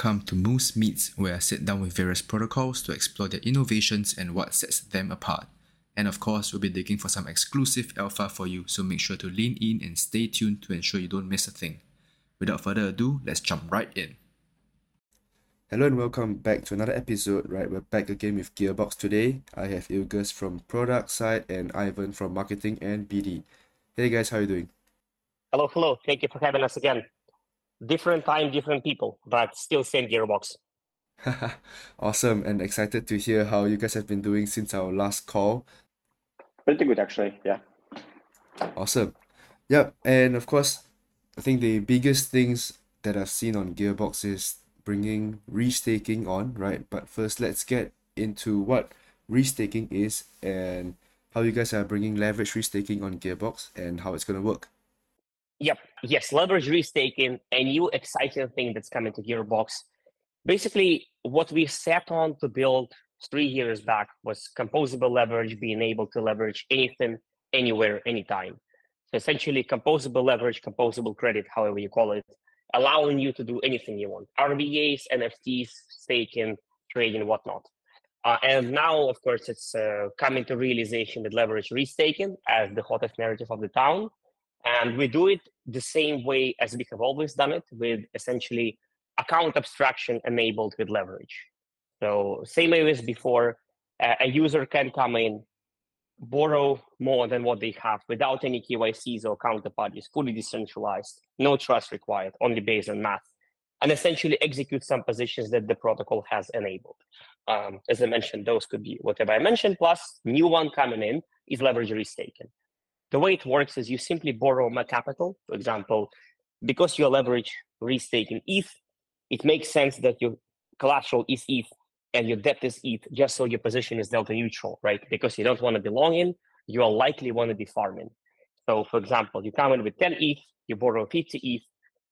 Hello welcome to Moose Meets, where I sit down with various protocols to explore their innovations and what sets them apart. And of course, we'll be digging for some exclusive alpha for you, so make sure to lean in and stay tuned to ensure you don't miss a thing. Without further ado, let's jump right in. Hello and welcome back to another episode. Right, we're back again with Gearbox today. I have Ilgiz from product side and Ivan from marketing and BD. Hey guys, how are you doing? Hello, hello. Thank you for having us again. Different time, different people, but still same Gearbox. awesome and excited to hear how you guys have been doing since our last call. Pretty good, actually. Yeah. Awesome. Yep. And of course, I think the biggest things that I've seen on Gearbox is bringing restaking on, right? But first, let's get into what restaking is and how you guys are bringing leverage restaking on Gearbox and how it's going to work. Yep. Yes. Leverage restaking, a new exciting thing that's coming to Gearbox. Basically, what we set on to build three years back was composable leverage, being able to leverage anything, anywhere, anytime. So essentially, composable leverage, composable credit, however you call it, allowing you to do anything you want: RVAs, NFTs, staking, trading, whatnot. Uh, and now, of course, it's uh, coming to realization that leverage restaking as the hottest narrative of the town. And we do it the same way as we have always done it, with essentially account abstraction enabled with leverage. So same way as before, a user can come in, borrow more than what they have without any KYCs or counterparties, fully decentralized, no trust required, only based on math, and essentially execute some positions that the protocol has enabled. Um, as I mentioned, those could be whatever I mentioned, plus new one coming in is leverage restaking. The way it works is you simply borrow more capital. For example, because you are leverage restaking ETH, it makes sense that your collateral is ETH and your debt is ETH just so your position is delta neutral, right? Because you don't want to be long in, you are likely want to be farming. So, for example, you come in with 10 ETH, you borrow 50 ETH,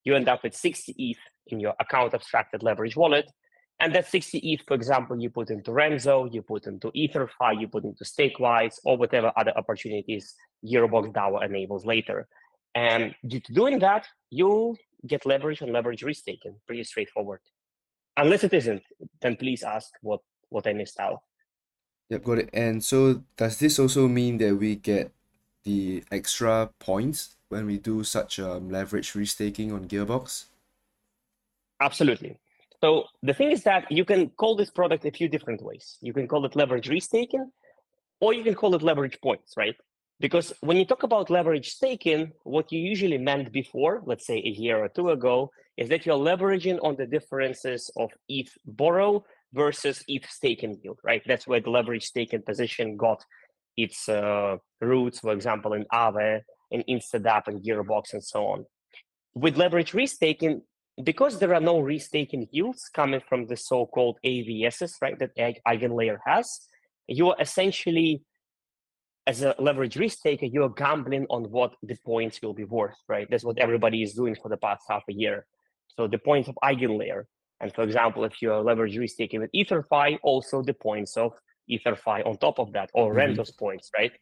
you end up with 60 ETH in your account abstracted leverage wallet. And that 60 ETH, for example, you put into Renzo, you put into EtherFi, you put into StakeWise, or whatever other opportunities Gearbox DAO enables later. And due to doing that, you get leverage and leverage restaking. Pretty straightforward. Unless it isn't, then please ask what what I missed out. Yep, got it. And so does this also mean that we get the extra points when we do such um, leverage restaking on Gearbox? Absolutely. So the thing is that you can call this product a few different ways. You can call it leverage restaking, or you can call it leverage points, right? Because when you talk about leverage staking, what you usually meant before, let's say a year or two ago, is that you're leveraging on the differences of ETH borrow versus ETH staking yield, right? That's where the leverage staking position got its uh, roots, for example, in Aave, in InstaDApp, and Gearbox, and so on. With leverage restaking, because there are no restaking yields coming from the so-called AVSs, right, that EigenLayer has, you are essentially as a leverage restaker, you're gambling on what the points will be worth, right? That's what everybody is doing for the past half a year. So the points of EigenLayer. And for example, if you're leverage restaking with EtherFi, also the points of EtherFi on top of that, or. Mm-hmm. Renzo's points, right?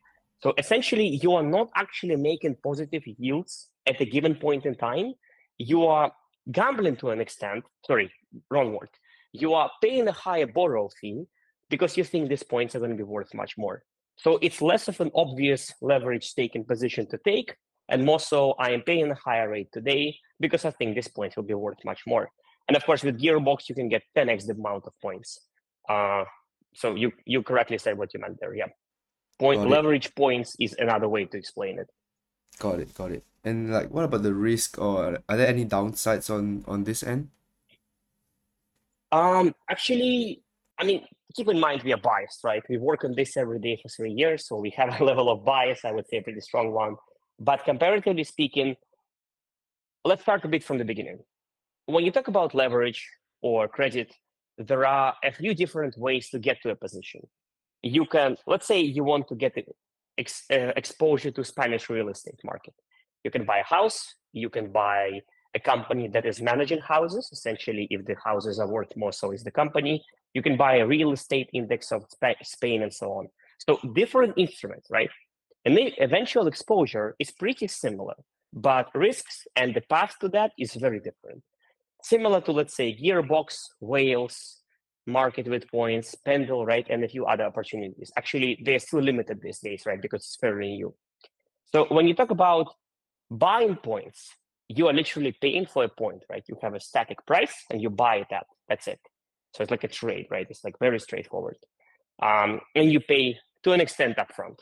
So essentially, you are not actually making positive yields at a given point in time. You are gambling to an extent. Sorry, wrong word. You are paying a higher borrow fee because you think these points are going to be worth much more. So it's less of an obvious leverage taking position to take, and more so I am paying a higher rate today because I think this point will be worth much more. And of course, with Gearbox, you can get 10x the amount of points. Uh, so you you correctly said what you meant there. Yeah, point leverage points is another way to explain it. Got it, got it. And like, what about the risk, or are there any downsides on on this end? Um, actually, I mean, keep in mind we are biased, right? We work on this every day for three years, so we have a level of bias, I would say a pretty strong one. But comparatively speaking, let's start a bit from the beginning. When you talk about leverage or credit, there are a few different ways to get to a position. You can, let's say you want to get uh, exposure to Spanish real estate market. You can buy a house, you can buy a company that is managing houses. Essentially, if the houses are worth more, so is the company. You can buy a real estate index of Spain and so on. So different instruments, right? And the eventual exposure is pretty similar, but risks and the path to that is very different. similar to let's say Gearbox, Whales, Market with Points, Pendle, right, and a few other opportunities. Actually, they're still limited these days, right, because it's fairly new. So when you talk about buying points, you are literally paying for a point, right? You have a static price and you buy it at. That's it. So it's like a trade, right? It's like very straightforward. Um, and you pay to an extent upfront.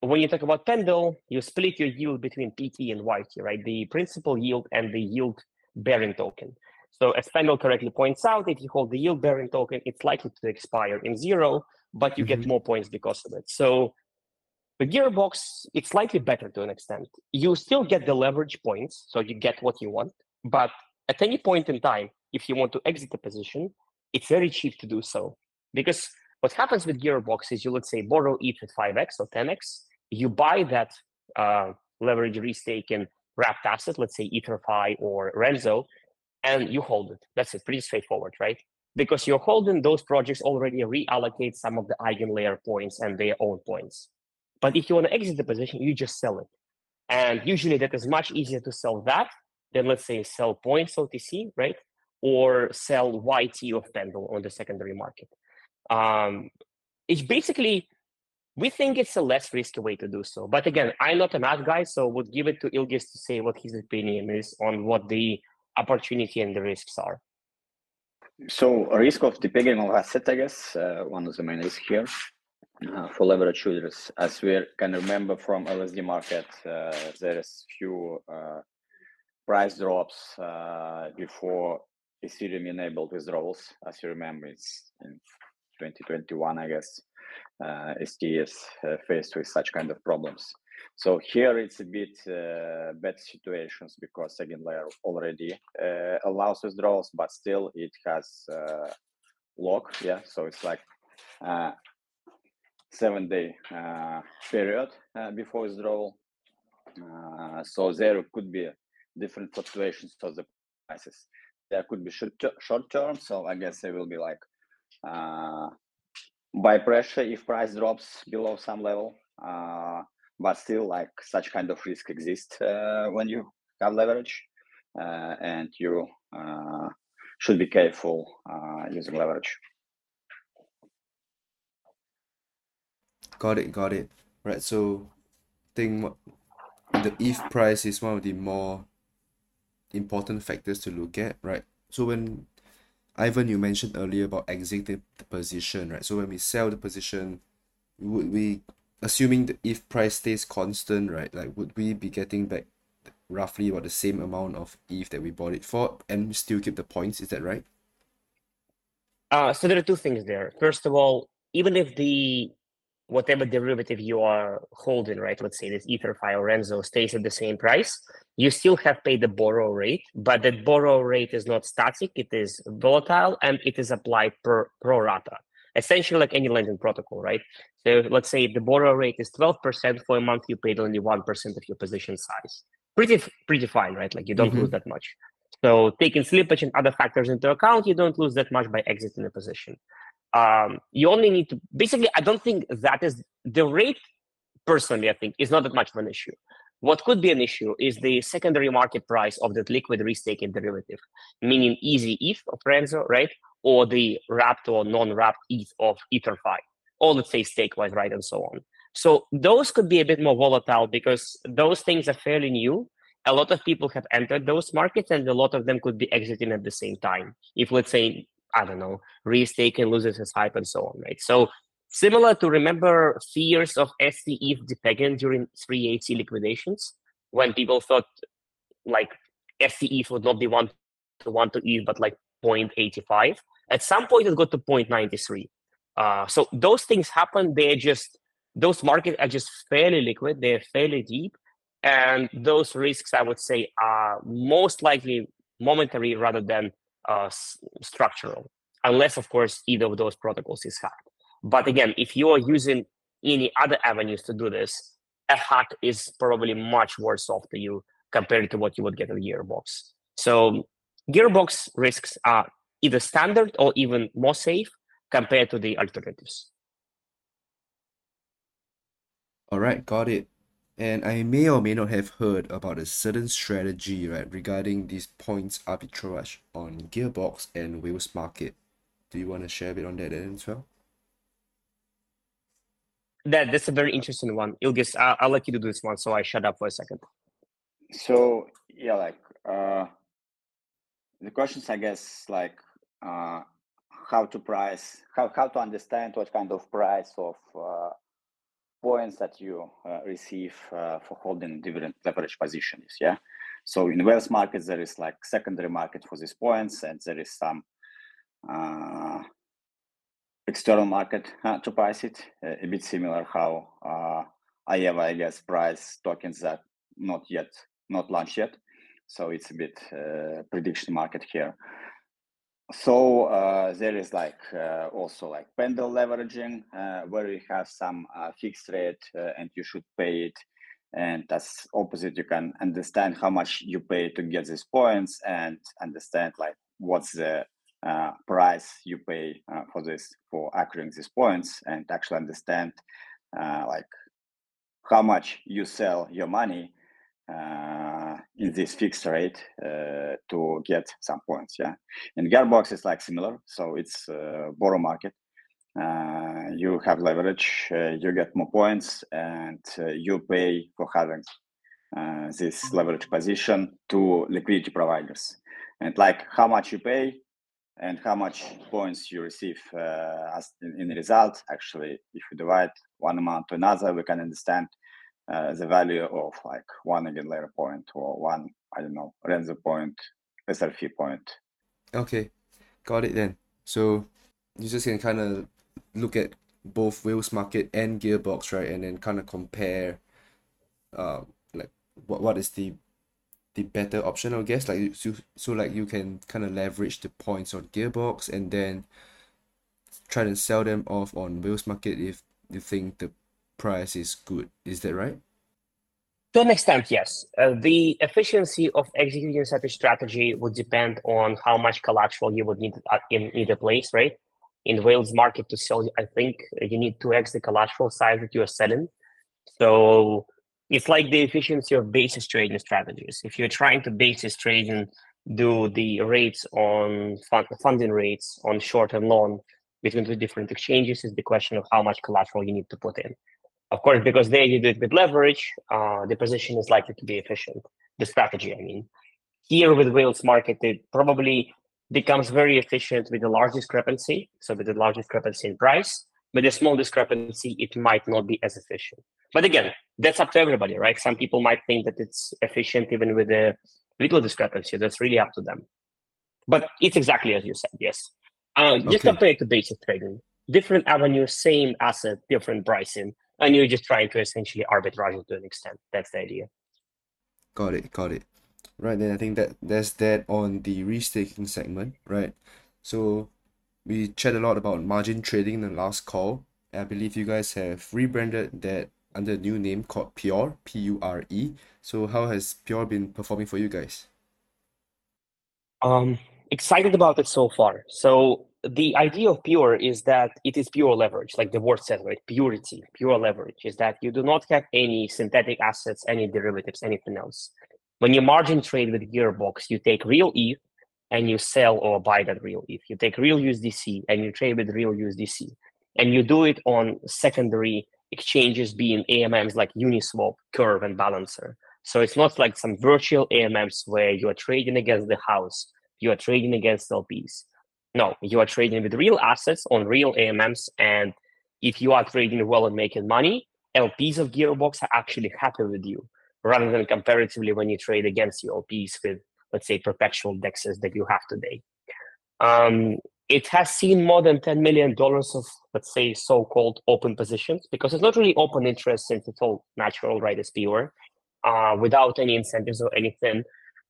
When you talk about Pendle, you split your yield between PT and YT, right? The principal yield and the yield bearing token. So as Pendle correctly points out, if you hold the yield bearing token, it's likely to expire in zero, but you mm-hmm. get more points because of it. So the gearbox, it's slightly better to an extent. You still get the leverage points, so you get what you want. But at any point in time, if you want to exit the position, it's very cheap to do so. Because what happens with gearbox is you, let's say, borrow ETH at 5x or 10x, you buy that uh, leverage restake in wrapped asset, let's say EtherFi or Renzo, and you hold it. That's it, pretty straightforward, right? Because you're holding those projects already reallocate some of the eigenlayer points and their own points. But if you want to exit the position, you just sell it. And usually that is much easier to sell that than let's say sell points OTC, right? Or sell YT of Pendle on the secondary market. Um, it's basically, we think it's a less risky way to do so. But again, I'm not a math guy, so would give it to Ilgiz to say what his opinion is on what the opportunity and the risks are. So risk of depegging of asset, I guess, uh, one of the main risks here uh, for leverage traders. As we can remember from LSD market, uh, there is few uh, price drops uh, before Ethereum enabled withdrawals. As you remember, it's in 2021, I guess. Uh, STS uh, faced with such kind of problems. So here it's a bit uh, bad situations because EigenLayer already uh, allows withdrawals, but still it has lock. Yeah, so it's like seven day uh, period uh, before withdrawal. Uh, so there could be different fluctuations of the prices. There could be short, short term, so I guess there will be like buy pressure if price drops below some level. But still, like such kind of risk exists when you have leverage, and you should be careful using leverage. Got it, got it. Right, so think the ETH price is one of the more important factors to look at, right? So when Ivan, you mentioned earlier about exiting the position, right? So when we sell the position, would we, assuming the ETH price stays constant, right? Like, would we be getting back roughly about the same amount of ETH that we bought it for, and still keep the points? Is that right? Uh, so there are two things there. First of all, even if the whatever derivative you are holding, right? Let's say this EtherFi or Renzo stays at the same price, you still have paid the borrow rate, but that borrow rate is not static, it is volatile and it is applied per pro rata. Essentially like any lending protocol, right? So let's say the borrow rate is 12% for a month, you paid only 1% of your position size. Pretty pretty fine, right? Like you don't mm-hmm. lose that much. So taking slippage and other factors into account, you don't lose that much by exiting a position um, you only need to basically i don't think that is the rate personally i think is not that much of an issue. What could be an issue is the secondary market price of that liquid restaking derivative meaning easy eth of renzo right or the wrapped or non-wrapped eth of etherfi or let's say stakewise right and so on. So those could be a bit more volatile because those things are fairly new. A lot of people have entered those markets and a lot of them could be exiting at the same time. If let's say I don't know, restake and loses his hype and so on, right? So similar to remember fears of STETH depegging during 3AC liquidations, when people thought like STETH would not be one to one to ETH, but like 0.85. At some point, it got to 0.93. Uh, so those things happen. They're just those markets are just fairly liquid. They're fairly deep, and those risks, I would say, are most likely momentary rather than uh, structural, unless, of course, either of those protocols is hacked. But again, if you are using any other avenues to do this, a hack is probably much worse off to you compared to what you would get in Gearbox. So Gearbox risks are either standard or even more safe compared to the alternatives. All right, got it. And I may or may not have heard about a certain strategy, right, regarding these points arbitrage on Gearbox and Whales Market. Do you want to share a bit on that as well? That that's a very interesting one. Ilgiz, I'll, I'll let you do this one, so I shut up for a second. So yeah, like uh, the questions, I guess, like uh, how to price, how how to understand what kind of price of uh, points that you uh, receive uh, for holding different leverage positions. Yeah. So in Whales markets, there is like secondary market for these points, and there is some uh, external market uh, to price it. Uh, a bit similar how uh, Aevo, I guess, price tokens that not yet not launched yet. So it's a bit uh, prediction market here. So uh, there is like uh, also like pendle leveraging uh, where you have some uh, fixed rate uh, and you should pay it. And that's opposite. You can understand how much you pay to get these points and understand like what's the uh, price you pay for this for accruing these points and actually understand like how much you sell your money in this fixed rate uh, to get some points. Yeah, and Gearbox is like similar, so it's uh, borrow market. Uh, you have leverage, uh, you get more points, and uh, you pay for having this leverage position to liquidity providers. And like how much you pay and how much points you receive as in, in result. Actually, if you divide one amount to another, we can understand uh, the value of like one Eigenlayer point or one, I don't know, Renzo point, SLP point. Okay, got it then. So you just can kind of look at both Whales Market and Gearbox, right? And then kind of compare uh, like what, what is the the better option, I guess. Like so, so like you can kind of leverage the points on Gearbox and then try to sell them off on Whales Market if you think the price is good. Is that right? To an extent, yes. Uh, the efficiency of executing such a strategy would depend on how much collateral you would need uh, in either place, right? In Whales market to sell, I think you need to x the collateral size that you are selling. So it's like the efficiency of basis trading strategies. If you're trying to basis trade and do the rates on fund, funding rates on short and long between the different exchanges, is the question of how much collateral you need to put in. Of course, because there you do it with leverage, uh, the position is likely to be efficient. The strategy, I mean. Here with Whales market, it probably becomes very efficient with a large discrepancy. So with a large discrepancy in price, with a small discrepancy, it might not be as efficient. But again, that's up to everybody, right? Some people might think that it's efficient even with a little discrepancy. That's really up to them. But it's exactly as you said, yes. Uh, just compare it to basis trading. Different avenues, same asset, different pricing and you're just trying to essentially arbitrage it to an extent. That's the idea. Got it, got it. Right then, I think that that's that on the restaking segment, right? So we chat a lot about margin trading in the last call. I believe you guys have rebranded that under a new name called Pure, P U R E. So how has Pure been performing for you guys? Um, excited about it so far. So the idea of pure is that it is pure leverage, like the word says, right? Purity, pure leverage is that you do not have any synthetic assets, any derivatives, anything else. When you margin trade with Gearbox, you take real ETH and you sell or buy that real ETH. You take real USDC and you trade with real USDC. And you do it on secondary exchanges being AMMs like Uniswap, Curve, and Balancer. So it's not like some virtual AMMs where you are trading against the house, you are trading against LPs no, you are trading with real assets on real AMMs. And if you are trading well and making money, LPs of Gearbox are actually happy with you rather than comparatively when you trade against your LPs with, let's say, perpetual dexes that you have today. Um, it has seen more than $10 million of, let's say, so called open positions because it's not really open interest since it's all natural, right? As pure, uh, without any incentives or anything.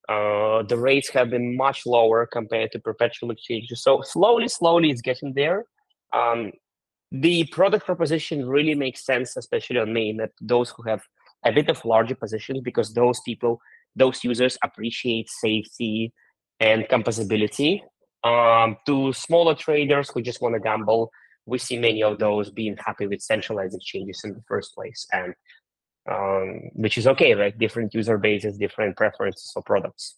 Uh, the rates have been much lower compared to perpetual exchanges. So slowly, slowly, it's getting there. Um, the product proposition really makes sense, especially on mainnet. Those who have a bit of larger positions, because those people, those users appreciate safety and composability. Um, to smaller traders who just want to gamble, we see many of those being happy with centralized exchanges in the first place. And um, which is okay, right? Different user bases, different preferences for products.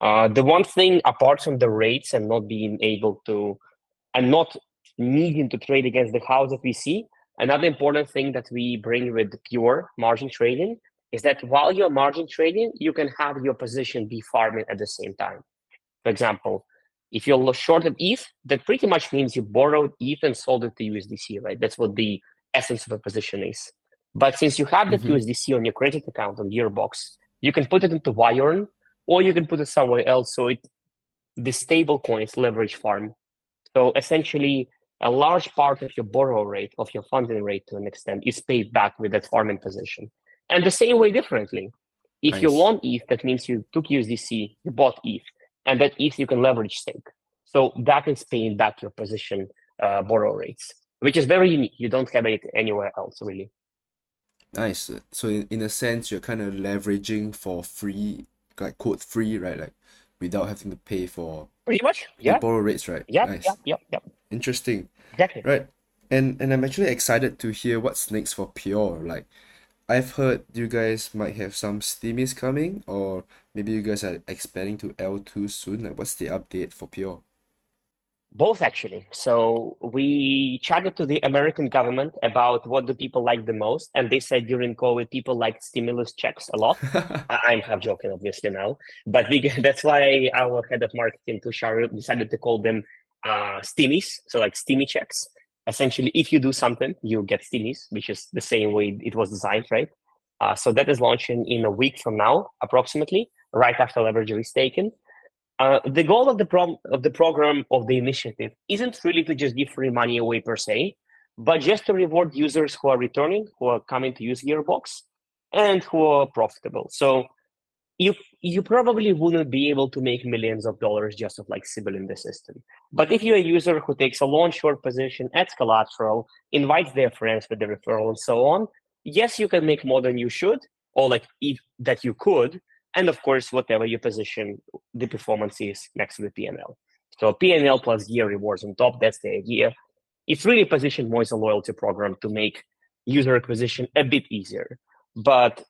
Uh, the one thing apart from the rates and not being able to, and not needing to trade against the house that we see, another important thing that we bring with pure margin trading is that while you're margin trading, you can have your position be farming at the same time. For example, if you're shorted ETH, that pretty much means you borrowed ETH and sold it to USDC, right? That's what the essence of a position is. But since you have that mm-hmm. USDC on your credit account on Gearbox, you can put it into Yearn or you can put it somewhere else. So it the stable coins leverage farm. So essentially, a large part of your borrow rate, of your funding rate to an extent, is paid back with that farming position. And the same way differently. If nice. you loan ETH, that means you took USDC, you bought ETH, and that ETH you can leverage stake. So that is paying back your position uh, borrow rates, which is very unique. You don't have it anywhere else, really. Nice. So in, in a sense, you're kind of leveraging for free, like quote free, right? Like without having to pay for pretty much yeah borrow rates, right? Yeah, nice. yeah, yeah, yeah. Interesting. Exactly. Right. And and I'm actually excited to hear what's next for Pure. Like I've heard you guys might have some steamies coming, or maybe you guys are expanding to L2 soon. Like what's the update for Pure? Both actually. So we chatted to the american government about what do people like the most and they said during covid people liked stimulus checks a lot. I'm half joking obviously now. But we, that's why our head of marketing tushar decided to call them uh, steamies so like steamy checks. Essentially if you do something you get steamies which is the same way it was designed right? Uh, so that is launching in a week from now approximately right after leverage is taken uh, the goal of the of the program of the initiative isn't really to just give free money away per se, but just to reward users who are returning, who are coming to use Gearbox, and who are profitable. So you you probably wouldn't be able to make millions of dollars just of like in the system. But if you're a user who takes a long short position, adds collateral, invites their friends with the referral, and so on, yes, you can make more than you should, or like if that you could, and of course whatever you position the performance is next to the PNL. So PNL plus gear rewards on top, that's the idea. It's really positioned more as a loyalty program to make user acquisition a bit easier. But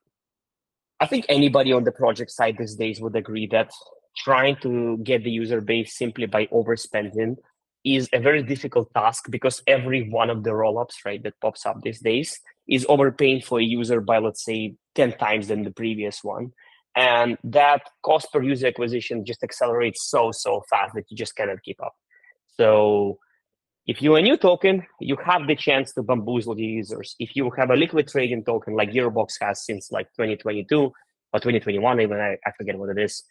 I think anybody on the project side these days would agree that trying to get the user base simply by overspending is a very difficult task because every one of the rollups, right, that pops up these days is overpaying for a user by let's say 10 times than the previous one and that cost per user acquisition just accelerates so so fast that you just cannot keep up. So if you're a new token you have the chance to bamboozle the users. If you have a liquid trading token like gearbox has since like 2022 or 2021 even i, I forget what it is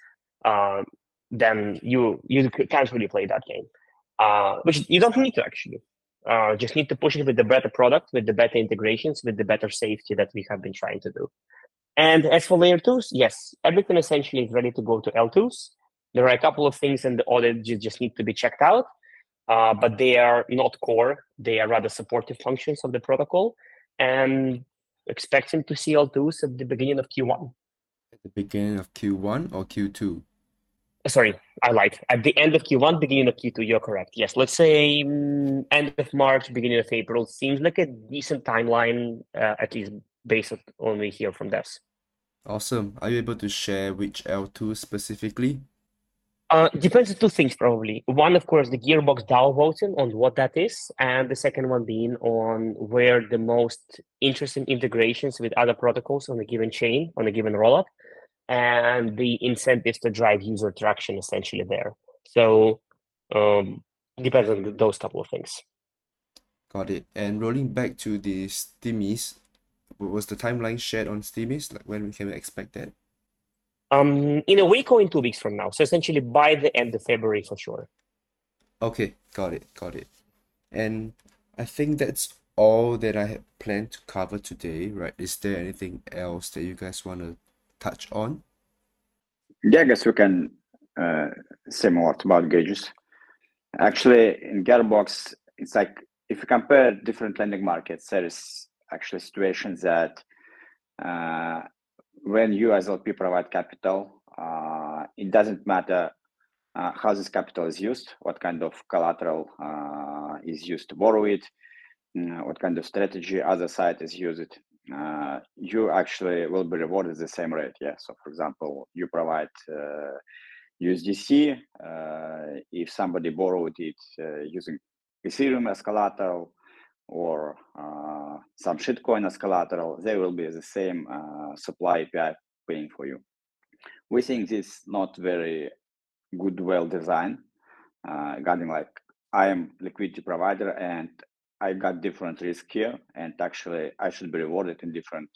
um, then you you can't really play that game. Uh, which you don't need to actually. Uh, just need to push it with the better product with the better integrations with the better safety that we have been trying to do and as for layer twos, yes, everything essentially is ready to go to L2s. There are a couple of things in the audit just need to be checked out, uh, but they are not core. They are rather supportive functions of the protocol, and expecting to see L2s at the beginning of Q1. At the beginning of Q1 or Q2? Sorry, I lied. At the end of Q1, beginning of Q2, you're correct. Yes, let's say um, end of March, beginning of April seems like a decent timeline, uh, at least based on we hear from devs. Awesome. Are you able to share which L2 specifically? Uh, depends on two things probably. One, of course, the Gearbox DAO voting on what that is, and the second one being on where the most interesting integrations with other protocols on a given chain, on a given rollup, and the incentives to drive user traction essentially there. So um, depends on those couple of things. Got it. And rolling back to the Stimmies, was the timeline shared on Steamies? Like when can we expect that? Um, in a week or in two weeks from now. So essentially by the end of February for sure. Okay, got it, got it. And I think that's all that I had planned to cover today, right? Is there anything else that you guys want to touch on? Yeah, I guess we can uh, say more about gauges. Actually, in Gearbox, it's like if you compare different lending markets, there is actually situations that uh, when you as LP provide capital, uh, it doesn't matter uh, how this capital is used, what kind of collateral uh, is used to borrow it, what kind of strategy other side is used. uh, you actually will be rewarded the same rate. Yeah. So, for example, you provide USDC. Uh, if somebody borrowed it using Ethereum as collateral or uh, some shitcoin as collateral, they will be the same uh, supply APY paying for you. We think this not very good, well designed. Uh, regarding like I am liquidity provider and I got different risk here, and actually I should be rewarded in different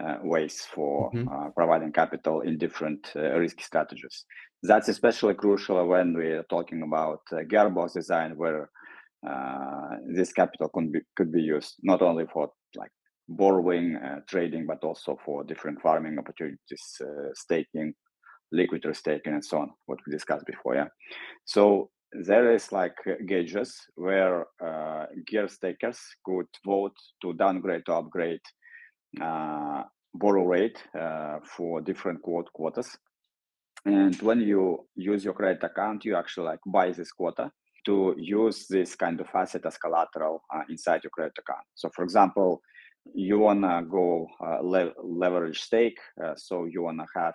uh, ways for Mhm. uh, providing capital in different uh, risk strategies. That's especially crucial when we're talking about uh, gearbox design, where uh, this capital could be could be used not only for like borrowing, uh, trading, but also for different farming opportunities, uh, staking, liquid staking, and so on. What we discussed before, yeah. So there is like gauges where uh, gear stakers could vote to downgrade to upgrade uh, borrow rate uh, for different quote quotas. And when you use your credit account, you actually like buy this quota to use this kind of asset as collateral uh, inside your credit account. So, for example, you wanna go uh, le- leverage stake, uh, so you wanna have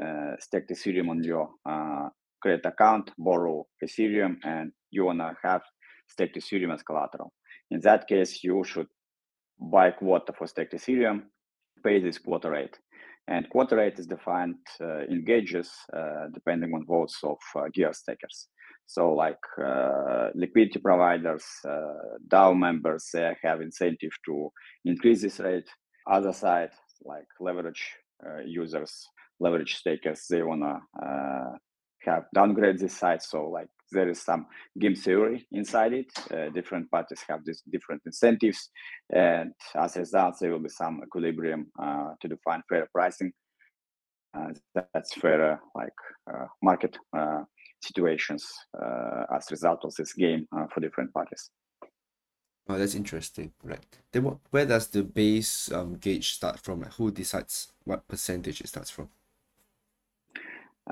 uh, staked Ethereum on your uh, credit account, borrow Ethereum, and you wanna have staked Ethereum as collateral. In that case, you should buy quota for staked Ethereum, pay this quota rate. And quota rate is defined uh, in gauges uh, depending on votes of uh, gear stakers. So, like uh, liquidity providers, uh, DAO members, they have incentive to increase this rate. Other side, like leverage uh, users, leverage stakers, they wanna uh, have downgrade this side. So, like there is some game theory inside it. Uh, different parties have these different incentives, and as a result, there will be some equilibrium uh, to define fair pricing. That's fair, like market situations uh, as a result of this game uh, for different parties. Oh, that's interesting. Right. Then what, where does the base um gauge start from? Who decides what percentage it starts from?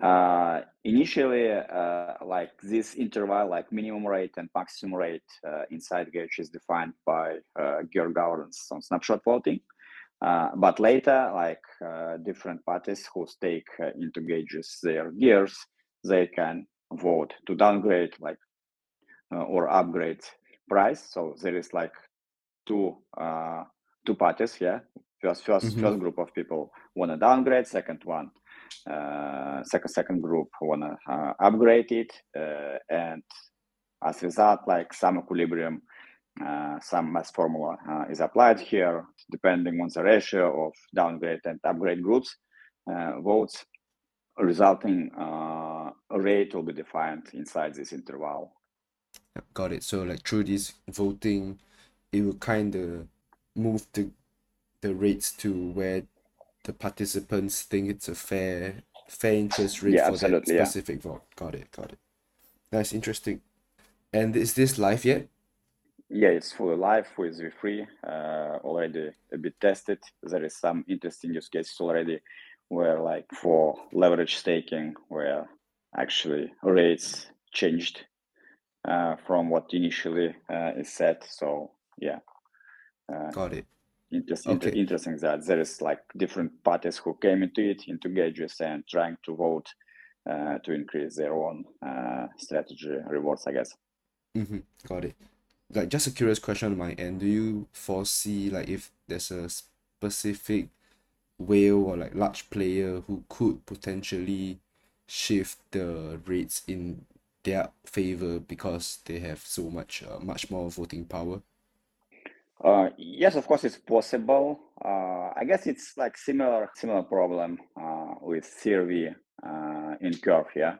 Uh, initially, uh, like this interval, like minimum rate and maximum rate uh, inside gauge is defined by uh, gear governance on snapshot voting. Uh, but later, like uh, different parties who stake uh, into gauges their gears, they can vote to downgrade, like uh, or upgrade price. So there is like two uh, two parties. Yeah, first 1st Mhm. first group of people want to downgrade. Second one, uh, second second group want to uh, upgrade it, uh, and as a result, like some equilibrium, uh, some mass formula uh, is applied here, depending on the ratio of downgrade and upgrade groups uh, votes. Resulting uh, rate will be defined inside this interval. Got it. So like through this voting, it will kind of move the the rates to where the participants think it's a fair fair interest rate Yeah, for that absolutely, yeah. specific vote. Got it. Got it. That's interesting. And is this live yet? Yeah, it's fully live with V3, uh, already a bit tested. There is some interesting use cases already where like for leverage staking, where actually rates changed uh, from what initially uh, is set. So yeah, uh, Got it. interest, inter- Okay. interesting that there is like different parties who came into it, into gauges and trying to vote uh, to increase their own uh, strategy rewards, I guess. Mm-hmm. Got it. Like just a curious question on my end. Do you foresee like if there's a specific whale or like large player who could potentially shift the rates in their favor because they have so much uh, much more voting power? Uh, yes, of course, it's possible. Uh, I guess it's like similar similar problem uh, with CRV uh, in Curve. Yeah,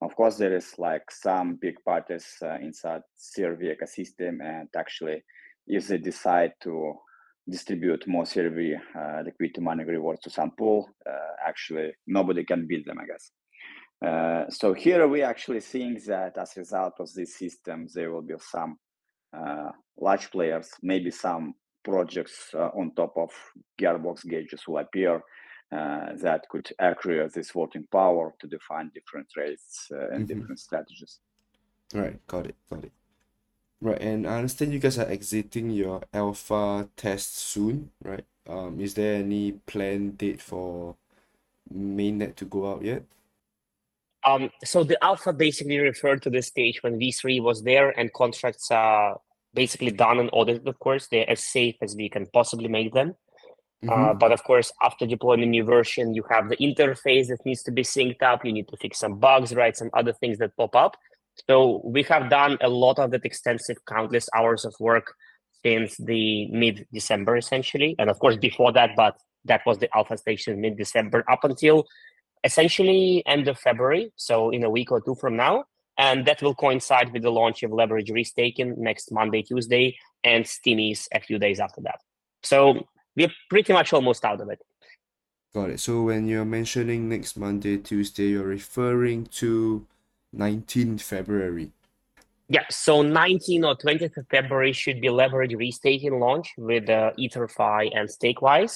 of course, there is like some big parties uh, inside CRV ecosystem, and actually, if they decide to distribute more CRV uh, liquidity money rewards to some pool, uh, actually nobody can beat them. I guess. Uh, so here we actually seeing that as a result of this system, there will be some uh, large players, maybe some projects uh, on top of gearbox gauges will appear uh, that could accrue this voting power to define different rates uh, and Mhm. different strategies. Right, got it, got it. Right, and I understand you guys are exiting your alpha test soon, right? Um, is there any planned date for mainnet to go out yet? Um, so the alpha basically referred to the stage when V3 was there and contracts are basically done and audited, of course. They're as safe as we can possibly make them. Uh, Mm-hmm. but of course, after deploying a new version, you have the interface that needs to be synced up. You need to fix some bugs, right? Some other things that pop up. So we have done a lot of that extensive, countless hours of work since the mid December, essentially. And of course, mm-hmm. before that, but that was the alpha station mid December up until essentially end of February. So in a week or two from now. And that will coincide with the launch of Leverage Restaking next Monday, Tuesday, and Steamies a few days after that. So we're pretty much almost out of it. Got it. So when you're mentioning next Monday, Tuesday, you're referring to 19th February. Yeah, so 19 or 20th of February should be leverage restaking launch with uh, EtherFi and Stakewise.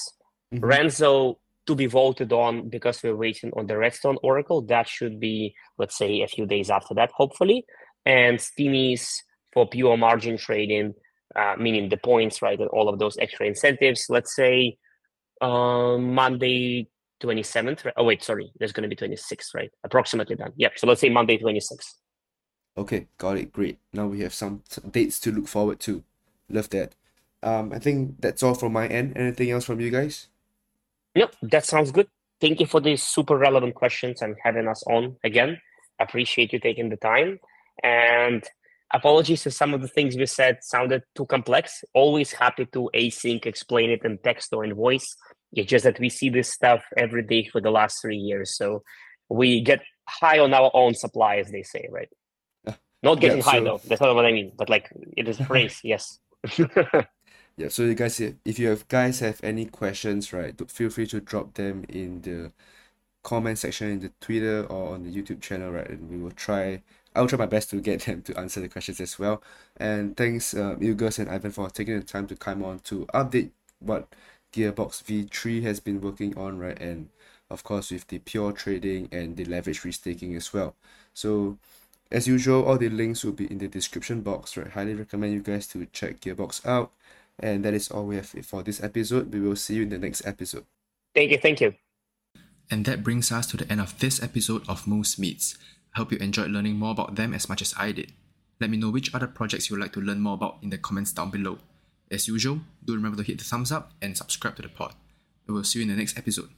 Mhm. Renzo to be voted on because we're waiting on the Redstone Oracle. That should be, let's say, a few days after that, hopefully. And Steamies for pure margin trading, uh, meaning the points, right, and all of those extra incentives. Let's say um, Monday 27th. right? Oh, wait, sorry, there's going to be 26th, right? Approximately done. Yep. So let's say Monday 26th. Okay, got it. Great. Now we have some dates to look forward to. Love that. Um, I think that's all from my end. Anything else from you guys? Yep, that sounds good. Thank you for these super relevant questions and having us on again. Appreciate you taking the time. And apologies if some of the things we said sounded too complex. Always happy to async explain it in text or in voice. It's just that we see this stuff every day for the last three years. So we get high on our own supply, as they say, right? Not getting Yeah, high so- though. That's not what I mean. But like it is a phrase, yes. Yeah, so you guys, if if you have guys have any questions, right, feel free to drop them in the comment section in the Twitter or on the YouTube channel, right, and we will try. I'll try my best to get them to answer the questions as well. And thanks, uh, Ilgiz and Ivan, for taking the time to come on to update what Gearbox V3 has been working on, right, and of course with the pure trading and the leverage restaking as well. So as usual, all the links will be in the description box, right? Highly recommend you guys to check Gearbox out. And that is all we have for this episode. We will see you in the next episode. thank you, thank you. And that brings us to the end of this episode of Moose Meets. I hope you enjoyed learning more about them as much as I did. Let me know which other projects you would like to learn more about in the comments down below. As usual, do remember to hit the thumbs up and subscribe to the pod. We will see you in the next episode.